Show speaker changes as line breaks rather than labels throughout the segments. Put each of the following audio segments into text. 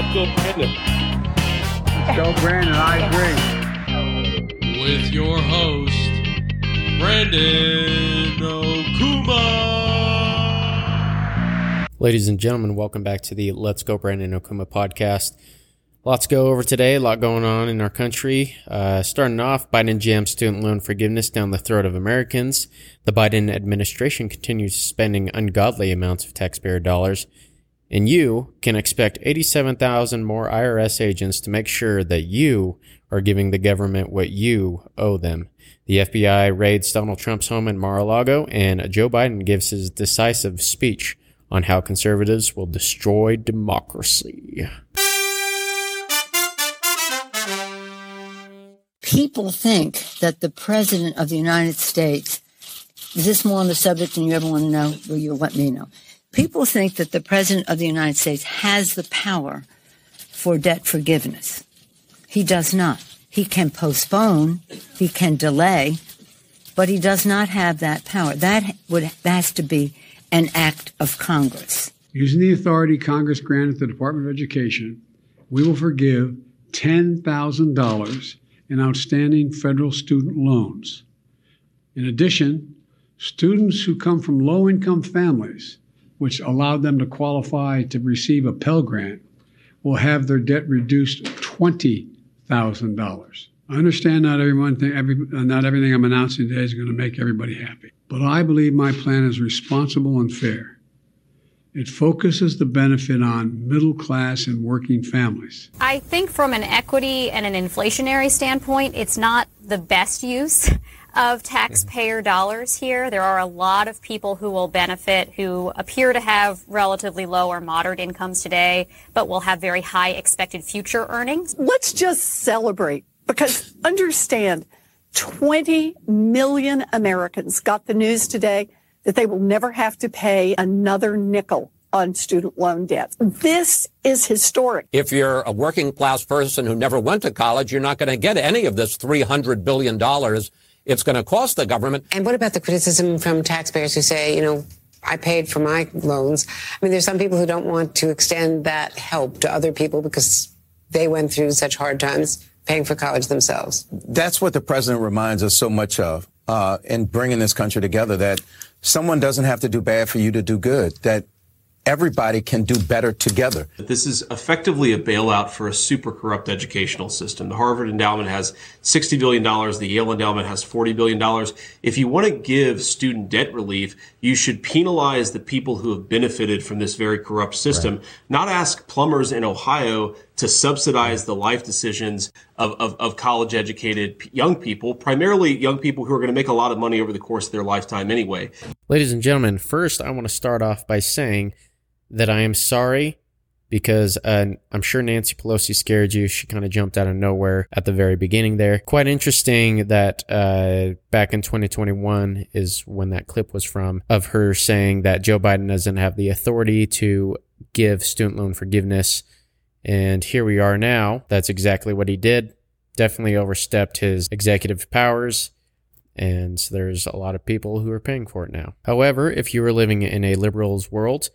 let's go, Brandon.
Let's go, Brandon. I agree.
With your host, Brandon Okuma.
Ladies and gentlemen, welcome back to the Let's Go Brandon Okuma podcast. Lots to go over today, a lot going on in our country. Uh, starting off, Biden jams student loan forgiveness down the throat of Americans. The Biden administration continues spending ungodly amounts of taxpayer dollars. And you can expect 87,000 more IRS agents to make sure that you are giving the government what you owe them. The FBI raids Donald Trump's home in Mar-a-Lago and Joe Biden gives his decisive speech on how conservatives will destroy democracy.
People think that the President of the United States, is this more on the subject than you ever want to know? Will you let me know? People think that the President of the United States has the power for debt forgiveness. He does not. He can postpone, he can delay, but he does not have that power. That would that has to be an act of Congress.
Using the authority Congress granted the Department of Education, we will forgive $10,000 in outstanding federal student loans. In addition, students who come from low income families, which allowed them to qualify to receive a Pell Grant, will have their debt reduced $20,000. I understand not everyone every, uh, not everything I'm announcing today is going to make everybody happy, but I believe my plan is responsible and fair. It focuses the benefit on middle class and working families.
I think from an equity and an inflationary standpoint, it's not the best use of taxpayer dollars here. There are a lot of people who will benefit who appear to have relatively low or moderate incomes today, but will have very high expected future earnings.
Let's just celebrate because understand 20 million Americans got the news today that they will never have to pay another nickel on student loan debt. This is historic.
If you're a working class person who never went to college, you're not going to get any of this $300 billion it's going to cost the government.
And what about the criticism from taxpayers who say, you know, I paid for my loans? I mean, there's some people who don't want to extend that help to other people because they went through such hard times paying for college themselves.
That's what the president reminds us so much of uh, in bringing this country together that someone doesn't have to do bad for you to do good, that everybody can do better together.
This is effectively a bailout for a super corrupt educational system. The Harvard endowment has $60 billion. The Yale endowment has $40 billion. If you want to give student debt relief, you should penalize the people who have benefited from this very corrupt system, right. not ask plumbers in Ohio to subsidize the life decisions of, of, of, college educated young people, primarily young people who are going to make a lot of money over the course of their lifetime anyway.
Ladies and gentlemen, first I want to start off by saying that I am sorry because uh, I'm sure Nancy Pelosi scared you. She kind of jumped out of nowhere at the very beginning there. Quite interesting that uh, back in 2021 is when that clip was from of her saying that Joe Biden doesn't have the authority to give student loan forgiveness. And here we are now. That's exactly what he did. Definitely overstepped his executive powers. And there's a lot of people who are paying for it now. However, if you were living in a liberal's world,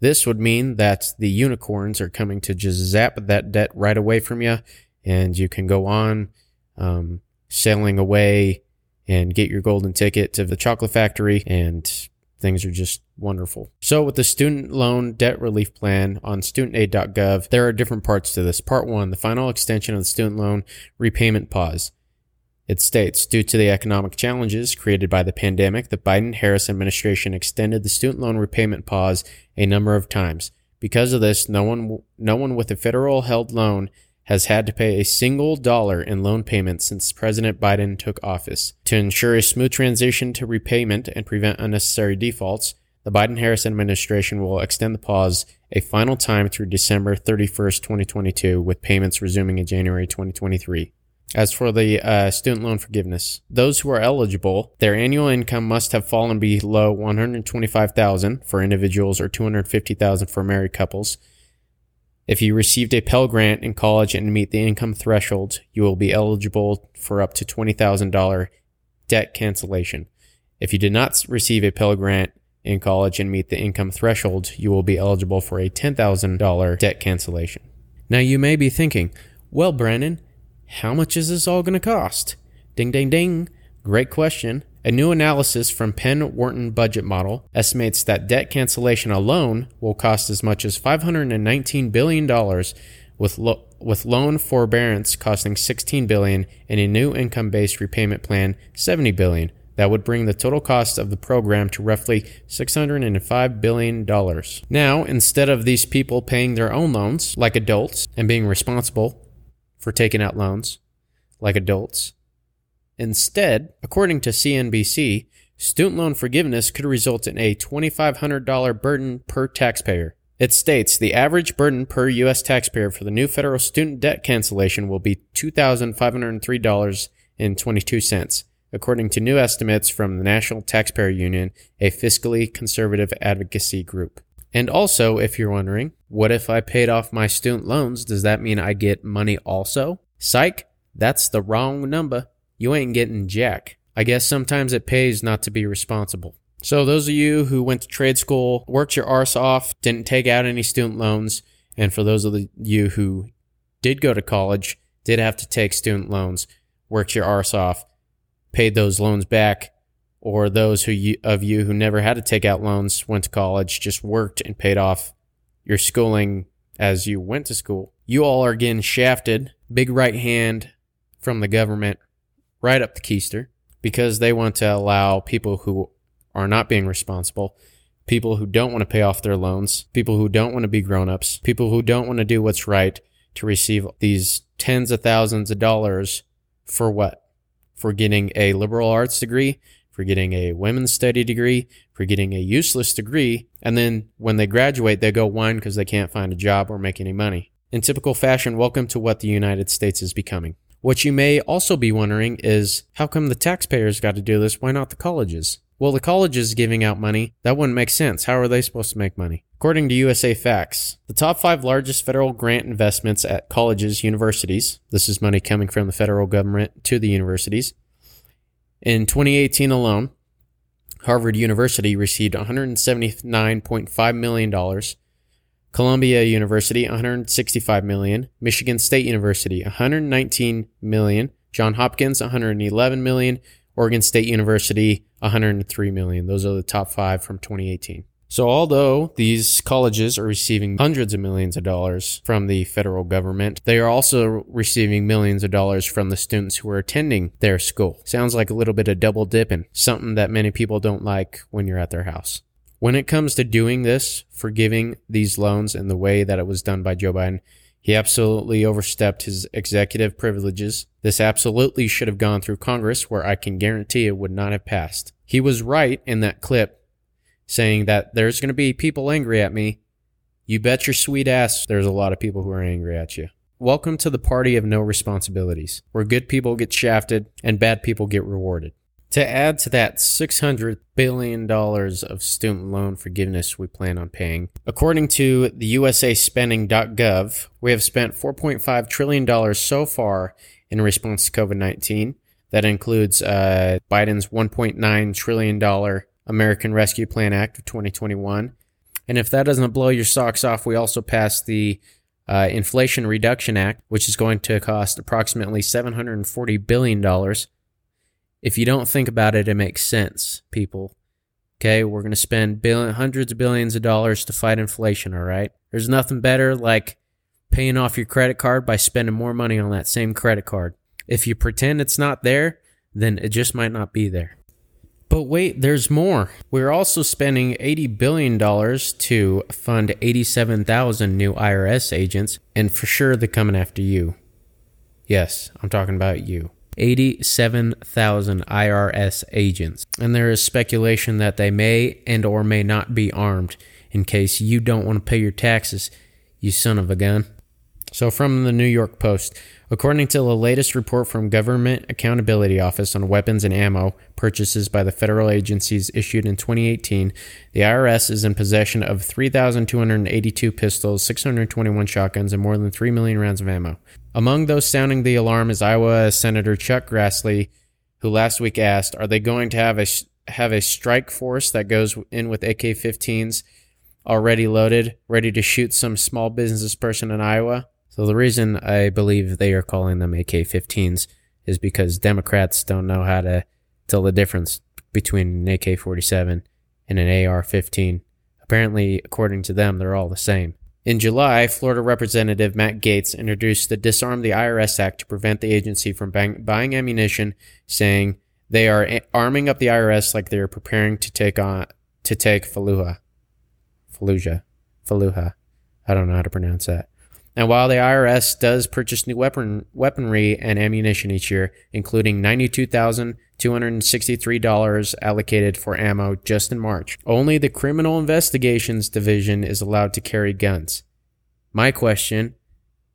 this would mean that the unicorns are coming to just zap that debt right away from you, and you can go on um, sailing away and get your golden ticket to the chocolate factory, and things are just wonderful. So, with the student loan debt relief plan on studentaid.gov, there are different parts to this. Part one, the final extension of the student loan repayment pause. It states, due to the economic challenges created by the pandemic, the Biden Harris administration extended the student loan repayment pause a number of times. Because of this, no one, no one with a federal held loan has had to pay a single dollar in loan payments since President Biden took office. To ensure a smooth transition to repayment and prevent unnecessary defaults, the Biden Harris administration will extend the pause a final time through December 31st, 2022, with payments resuming in January 2023. As for the uh, student loan forgiveness, those who are eligible, their annual income must have fallen below 125,000 for individuals or 250,000 for married couples. If you received a Pell Grant in college and meet the income threshold, you will be eligible for up to $20,000 debt cancellation. If you did not receive a Pell Grant in college and meet the income threshold, you will be eligible for a $10,000 debt cancellation. Now you may be thinking, well, Brandon, how much is this all going to cost? Ding, ding, ding. Great question. A new analysis from Penn Wharton Budget Model estimates that debt cancellation alone will cost as much as $519 billion, with, lo- with loan forbearance costing 16 billion and a new income-based repayment plan 70 billion. That would bring the total cost of the program to roughly $605 billion. Now, instead of these people paying their own loans like adults and being responsible for taking out loans like adults, Instead, according to CNBC, student loan forgiveness could result in a $2,500 burden per taxpayer. It states the average burden per U.S. taxpayer for the new federal student debt cancellation will be $2,503.22, according to new estimates from the National Taxpayer Union, a fiscally conservative advocacy group. And also, if you're wondering, what if I paid off my student loans? Does that mean I get money also? Psych, that's the wrong number you ain't getting jack. I guess sometimes it pays not to be responsible. So those of you who went to trade school, worked your arse off, didn't take out any student loans, and for those of you who did go to college, did have to take student loans, worked your arse off, paid those loans back, or those who you, of you who never had to take out loans, went to college, just worked and paid off your schooling as you went to school. You all are getting shafted, big right hand from the government right up the keister because they want to allow people who are not being responsible, people who don't want to pay off their loans, people who don't want to be grown-ups, people who don't want to do what's right to receive these tens of thousands of dollars for what? For getting a liberal arts degree, for getting a women's study degree, for getting a useless degree, and then when they graduate, they go whine because they can't find a job or make any money. In typical fashion, welcome to what the United States is becoming. What you may also be wondering is how come the taxpayers got to do this? Why not the colleges? Well, the colleges giving out money, that wouldn't make sense. How are they supposed to make money? According to USA Facts, the top five largest federal grant investments at colleges, universities, this is money coming from the federal government to the universities. In 2018 alone, Harvard University received $179.5 million Columbia University 165 million, Michigan State University 119 million, John Hopkins 111 million, Oregon State University 103 million. Those are the top 5 from 2018. So although these colleges are receiving hundreds of millions of dollars from the federal government, they are also receiving millions of dollars from the students who are attending their school. Sounds like a little bit of double dipping, something that many people don't like when you're at their house. When it comes to doing this, forgiving these loans in the way that it was done by Joe Biden, he absolutely overstepped his executive privileges. This absolutely should have gone through Congress, where I can guarantee it would not have passed. He was right in that clip saying that there's going to be people angry at me. You bet your sweet ass there's a lot of people who are angry at you. Welcome to the party of no responsibilities, where good people get shafted and bad people get rewarded. To add to that $600 billion of student loan forgiveness we plan on paying, according to the USAspending.gov, we have spent $4.5 trillion so far in response to COVID 19. That includes uh, Biden's $1.9 trillion American Rescue Plan Act of 2021. And if that doesn't blow your socks off, we also passed the uh, Inflation Reduction Act, which is going to cost approximately $740 billion if you don't think about it, it makes sense, people. Okay, we're going to spend billion, hundreds of billions of dollars to fight inflation, all right? There's nothing better like paying off your credit card by spending more money on that same credit card. If you pretend it's not there, then it just might not be there. But wait, there's more. We're also spending $80 billion to fund 87,000 new IRS agents, and for sure they're coming after you. Yes, I'm talking about you. 87,000 IRS agents, and there is speculation that they may and or may not be armed in case you don't want to pay your taxes, you son of a gun. So from the New York Post, According to the latest report from Government Accountability Office on weapons and ammo purchases by the federal agencies issued in 2018, the IRS is in possession of 3,282 pistols, 621 shotguns, and more than 3 million rounds of ammo. Among those sounding the alarm is Iowa Senator Chuck Grassley, who last week asked, "Are they going to have a have a strike force that goes in with AK-15s already loaded, ready to shoot some small business person in Iowa?" So the reason I believe they are calling them AK-15s is because Democrats don't know how to tell the difference between an AK-47 and an AR-15. Apparently, according to them, they're all the same. In July, Florida Representative Matt Gaetz introduced the Disarm the IRS Act to prevent the agency from buying, ammunition, saying they are arming up the IRS like they are preparing to take on to take Fallujah. Fallujah. Fallujah. I don't know how to pronounce that. And while the IRS does purchase new weapon weaponry and ammunition each year, including ninety-two thousand two hundred and sixty-three dollars allocated for ammo just in March, only the Criminal Investigations Division is allowed to carry guns. My question: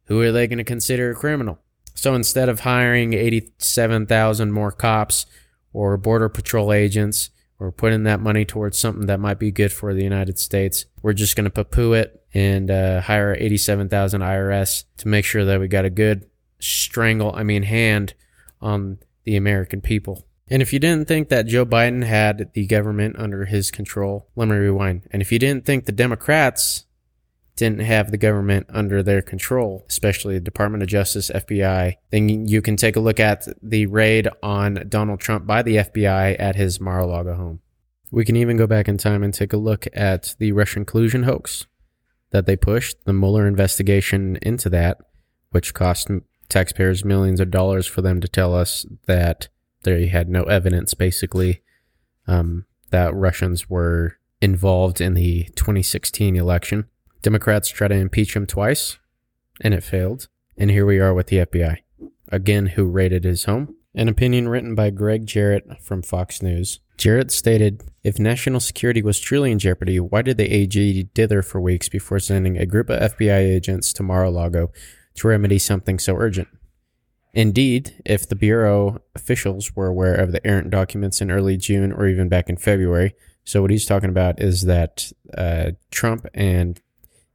Who are they going to consider a criminal? So instead of hiring eighty-seven thousand more cops or border patrol agents or putting that money towards something that might be good for the United States, we're just going to poo-poo it and uh, hire 87,000 IRS to make sure that we got a good strangle, I mean, hand on the American people. And if you didn't think that Joe Biden had the government under his control, let me rewind. And if you didn't think the Democrats didn't have the government under their control, especially the Department of Justice, FBI, then you can take a look at the raid on Donald Trump by the FBI at his Mar-a-Lago home. We can even go back in time and take a look at the Russian collusion hoax that they pushed, the Mueller investigation into that, which cost taxpayers millions of dollars for them to tell us that they had no evidence, basically, um, that Russians were involved in the 2016 election. Democrats try to impeach him twice, and it failed. And here we are with the FBI, again, who raided his home. An opinion written by Gregg Jarrett from Fox News. Jarrett stated, If national security was truly in jeopardy, why did the AG dither for weeks before sending a group of FBI agents to Mar a Lago to remedy something so urgent? Indeed, if the Bureau officials were aware of the errant documents in early June or even back in February, so what he's talking about is that uh, Trump and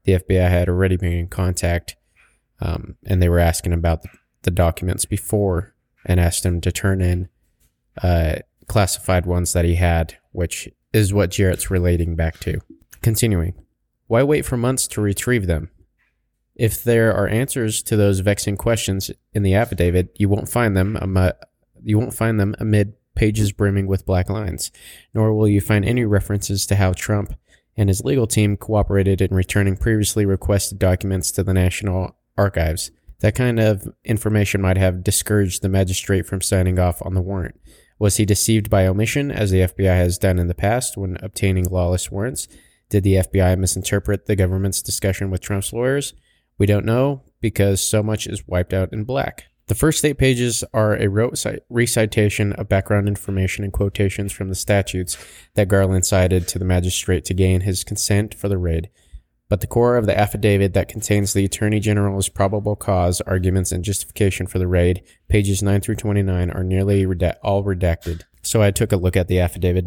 the FBI had already been in contact um, and they were asking about the documents before and asked him to turn in uh, classified ones that he had, which is what Jarrett's relating back to. Continuing, why wait for months to retrieve them? If there are answers to those vexing questions in the affidavit, you won't find them. Um, you won't find them amid pages brimming with black lines, nor will you find any references to how Trump and his legal team cooperated in returning previously requested documents to the National Archives. That kind of information might have discouraged the magistrate from signing off on the warrant. Was he deceived by omission, as the FBI has done in the past when obtaining lawless warrants? Did the FBI misinterpret the government's discussion with Trump's lawyers? We don't know because so much is wiped out in black. The first eight pages are a recitation of background information and quotations from the statutes that Garland cited to the magistrate to gain his consent for the raid. But the core of the affidavit that contains the Attorney General's probable cause arguments and justification for the raid, pages 9 through 29, are nearly all redacted. So I took a look at the affidavit,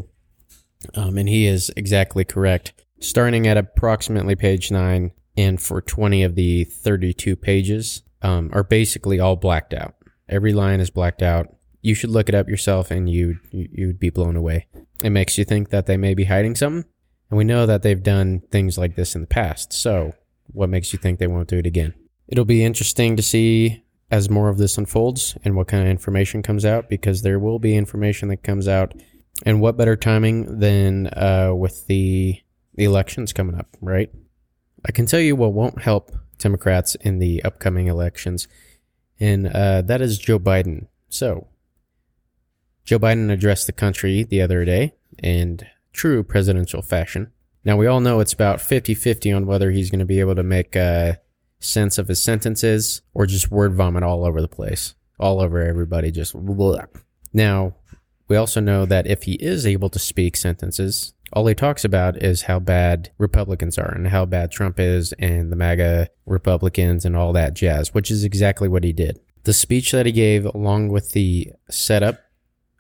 um, and he is exactly correct. Starting at approximately page 9, and for 20 of the 32 pages, um, are basically all blacked out. Every line is blacked out. You should look it up yourself, and you you'd be blown away. It makes you think that they may be hiding something, and we know that they've done things like this in the past. So, what makes you think they won't do it again? It'll be interesting to see as more of this unfolds and what kind of information comes out, because there will be information that comes out. And what better timing than uh, with the the elections coming up, right? I can tell you what won't help Democrats in the upcoming elections, and uh, that is Joe Biden. So, Joe Biden addressed the country the other day in true presidential fashion. Now, we all know it's about 50 50 on whether he's going to be able to make uh, sense of his sentences or just word vomit all over the place, all over everybody, just blah. Now, we also know that if he is able to speak sentences, all he talks about is how bad Republicans are and how bad Trump is and the MAGA Republicans and all that jazz, which is exactly what he did. The speech that he gave, along with the setup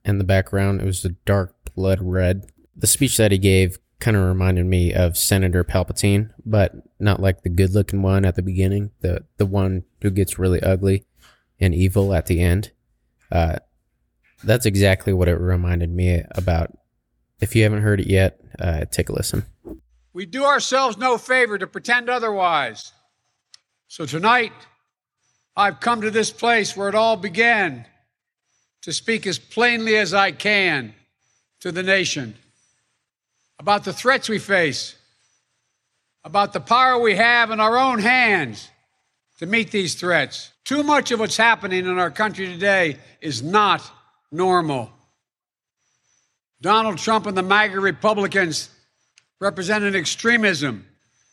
and the background, it was a dark blood red. The speech that he gave kind of reminded me of Senator Palpatine, but not like the good looking one at the beginning, the, the one who gets really ugly and evil at the end. Uh, that's exactly what it reminded me about. If you haven't heard it yet, uh, take a listen.
We do ourselves no favor to pretend otherwise. So tonight, I've come to this place where it all began to speak as plainly as I can to the nation about the threats we face, about the power we have in our own hands to meet these threats. Too much of what's happening in our country today is not normal. Donald Trump and the MAGA Republicans represent an extremism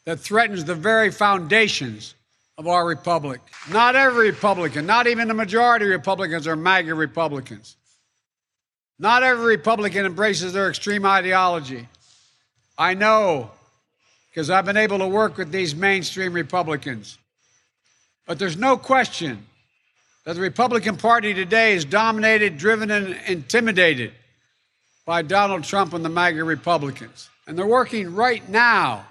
that threatens the very foundations of our republic. Not every Republican, not even the majority of Republicans are MAGA Republicans. Not every Republican embraces their extreme ideology. I know because I've been able to work with these mainstream Republicans. But there's no question that the Republican Party today is dominated, driven, and intimidated by Donald Trump and the MAGA Republicans. And they're working right now,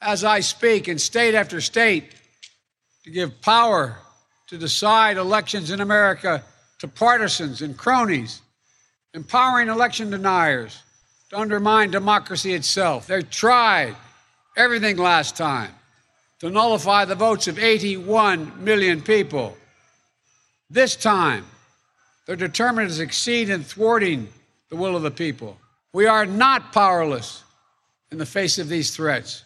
as I speak, in state after state to give power to decide elections in America to partisans and cronies, empowering election deniers to undermine democracy itself. They tried everything last time to nullify the votes of 81 million people. This time, they're determined to succeed in thwarting the will of the people. We are not powerless in the face of these threats.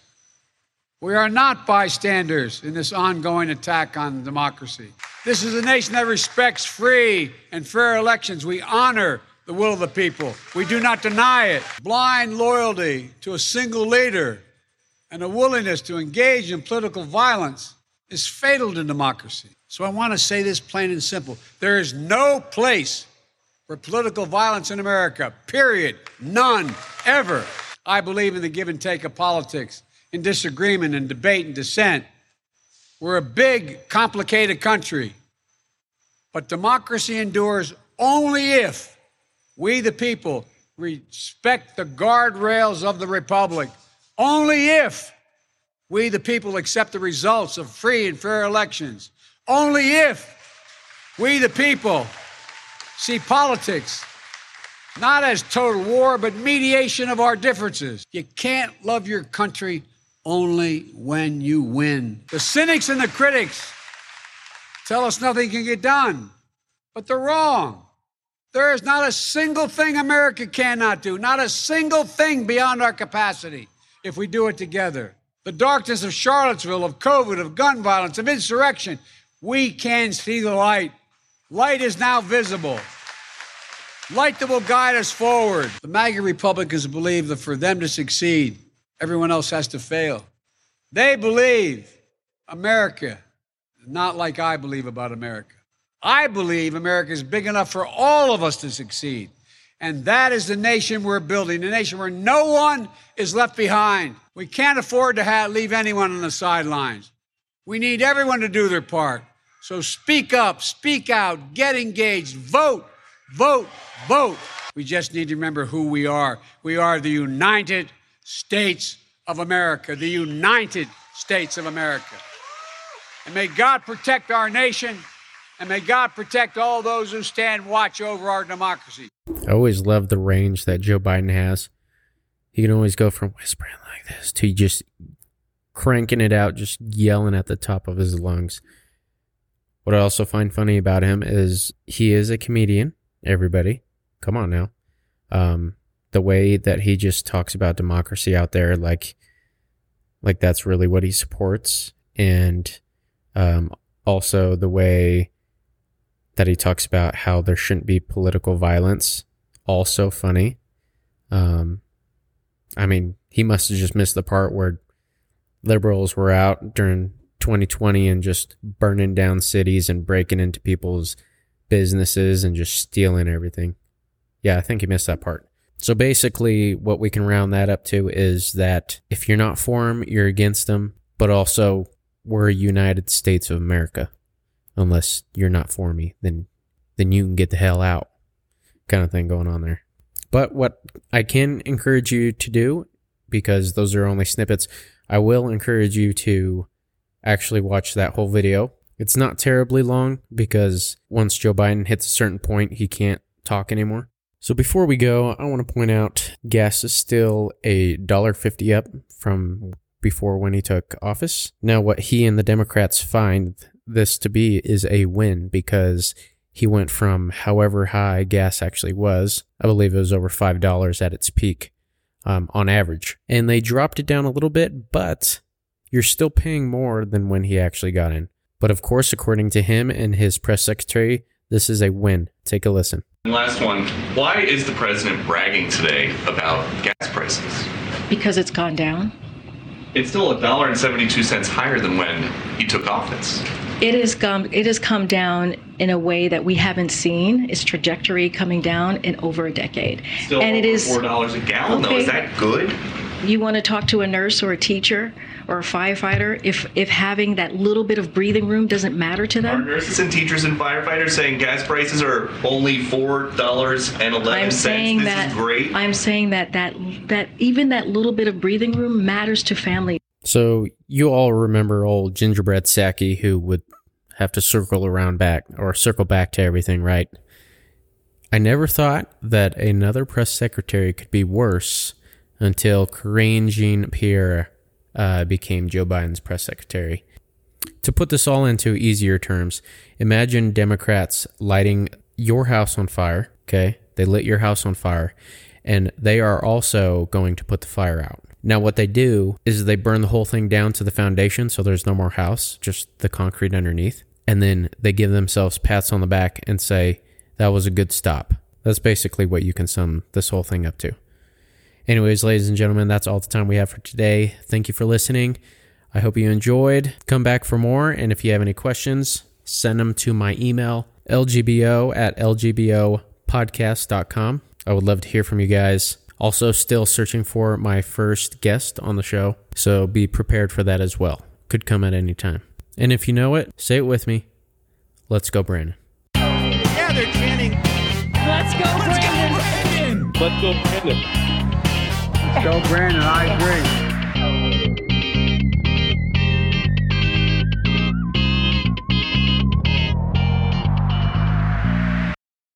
We are not bystanders in this ongoing attack on democracy. This is a nation that respects free and fair elections. We honor the will of the people. We do not deny it. Blind loyalty to a single leader and a willingness to engage in political violence is fatal to democracy. So I want to say this plain and simple. There is no place for political violence in America, period. None, ever. I believe in the give and take of politics, in disagreement and debate and dissent. We're a big, complicated country. But democracy endures only if we, the people, respect the guardrails of the Republic. Only if we, the people, accept the results of free and fair elections. Only if we, the people, see politics not as total war, but mediation of our differences. You can't love your country only when you win. The cynics and the critics tell us nothing can get done, but they're wrong. There is not a single thing America cannot do, not a single thing beyond our capacity if we do it together. The darkness of Charlottesville, of COVID, of gun violence, of insurrection, we can see the light. Light is now visible. Light that will guide us forward. The MAGA Republicans believe that for them to succeed, everyone else has to fail. They believe America, not like I believe about America. I believe America is big enough for all of us to succeed. And that is the nation we're building, a nation where no one is left behind. We can't afford to have, leave anyone on the sidelines. We need everyone to do their part. So speak up, speak out, get engaged, vote, vote, vote. We just need to remember who we are. We are the United States of America, the United States of America. And may God protect our nation, and may God protect all those who stand watch over our democracy.
I always love the range that Joe Biden has. He can always go from whispering like this to just cranking it out, just yelling at the top of his lungs. What I also find funny about him is he is a comedian, everybody. Come on now. Um, the way that he just talks about democracy out there, like, like that's really what he supports. And, um, also the way that he talks about how there shouldn't be political violence. Also funny. Um, I mean, he must have just missed the part where liberals were out during 2020 and just burning down cities and breaking into people's businesses and just stealing everything. Yeah, I think he missed that part. So basically, what we can round that up to is that if you're not for him, you're against him, but also we're a United States of America. Unless you're not for me, then then you can get the hell out. Kind of thing going on there. But what I can encourage you to do, because those are only snippets, I will encourage you to actually watch that whole video. It's not terribly long because once Joe Biden hits a certain point, he can't talk anymore. So before we go, I want to point out gas is still a dollar fifty up from before when he took office. Now, what he and the Democrats find this to be is a win because he went from however high gas actually was. I believe it was over $5 at its peak um, on average. And they dropped it down a little bit, but you're still paying more than when he actually got in. But of course, according to him and his press secretary, this is a win. Take a listen.
And last one. Why is the president bragging today about gas prices?
Because it's gone down.
It's still a dollar and seventy-two cents higher than when he took office.
It has come. It has come down in a way that we haven't seen its trajectory coming down in over a decade.
Still
and it is
four dollars a gallon. Though, is that good?
you want to talk to a nurse or a teacher or a firefighter if if having that little bit of breathing room doesn't matter to
Are
them.
nurses and teachers and firefighters saying gas prices are only four dollars and eleven
I'm
cents?
saying
This
that
is great.
I'm saying that that that even that little bit of breathing room matters to families.
So you all remember old gingerbread Psaki who would have to circle around back or circle back to everything, right? I never thought that another press secretary could be worse until Karine Jean Pierre uh, became Joe Biden's press secretary. To put this all into easier terms, imagine Democrats lighting your house on fire, okay? They lit your house on fire, and they are also going to put the fire out. Now, what they do is they burn the whole thing down to the foundation so there's no more house, just the concrete underneath. And then they give themselves pats on the back and say, that was a good stop. That's basically what you can sum this whole thing up to. Anyways, ladies and gentlemen, that's all the time we have for today. Thank you for listening. I hope you enjoyed. Come back for more. And if you have any questions, send them to my email, lgbo at lgbopodcast.com. I would love to hear from you guys. Also, still searching for my first guest on the show, so be prepared for that as well. Could come at any time. And if you know it, say it with me. Let's go, Brandon.
Yeah, they're chanting. Let's go, Brandon. Let's go, Brandon.
Let's go, Brandon. I agree.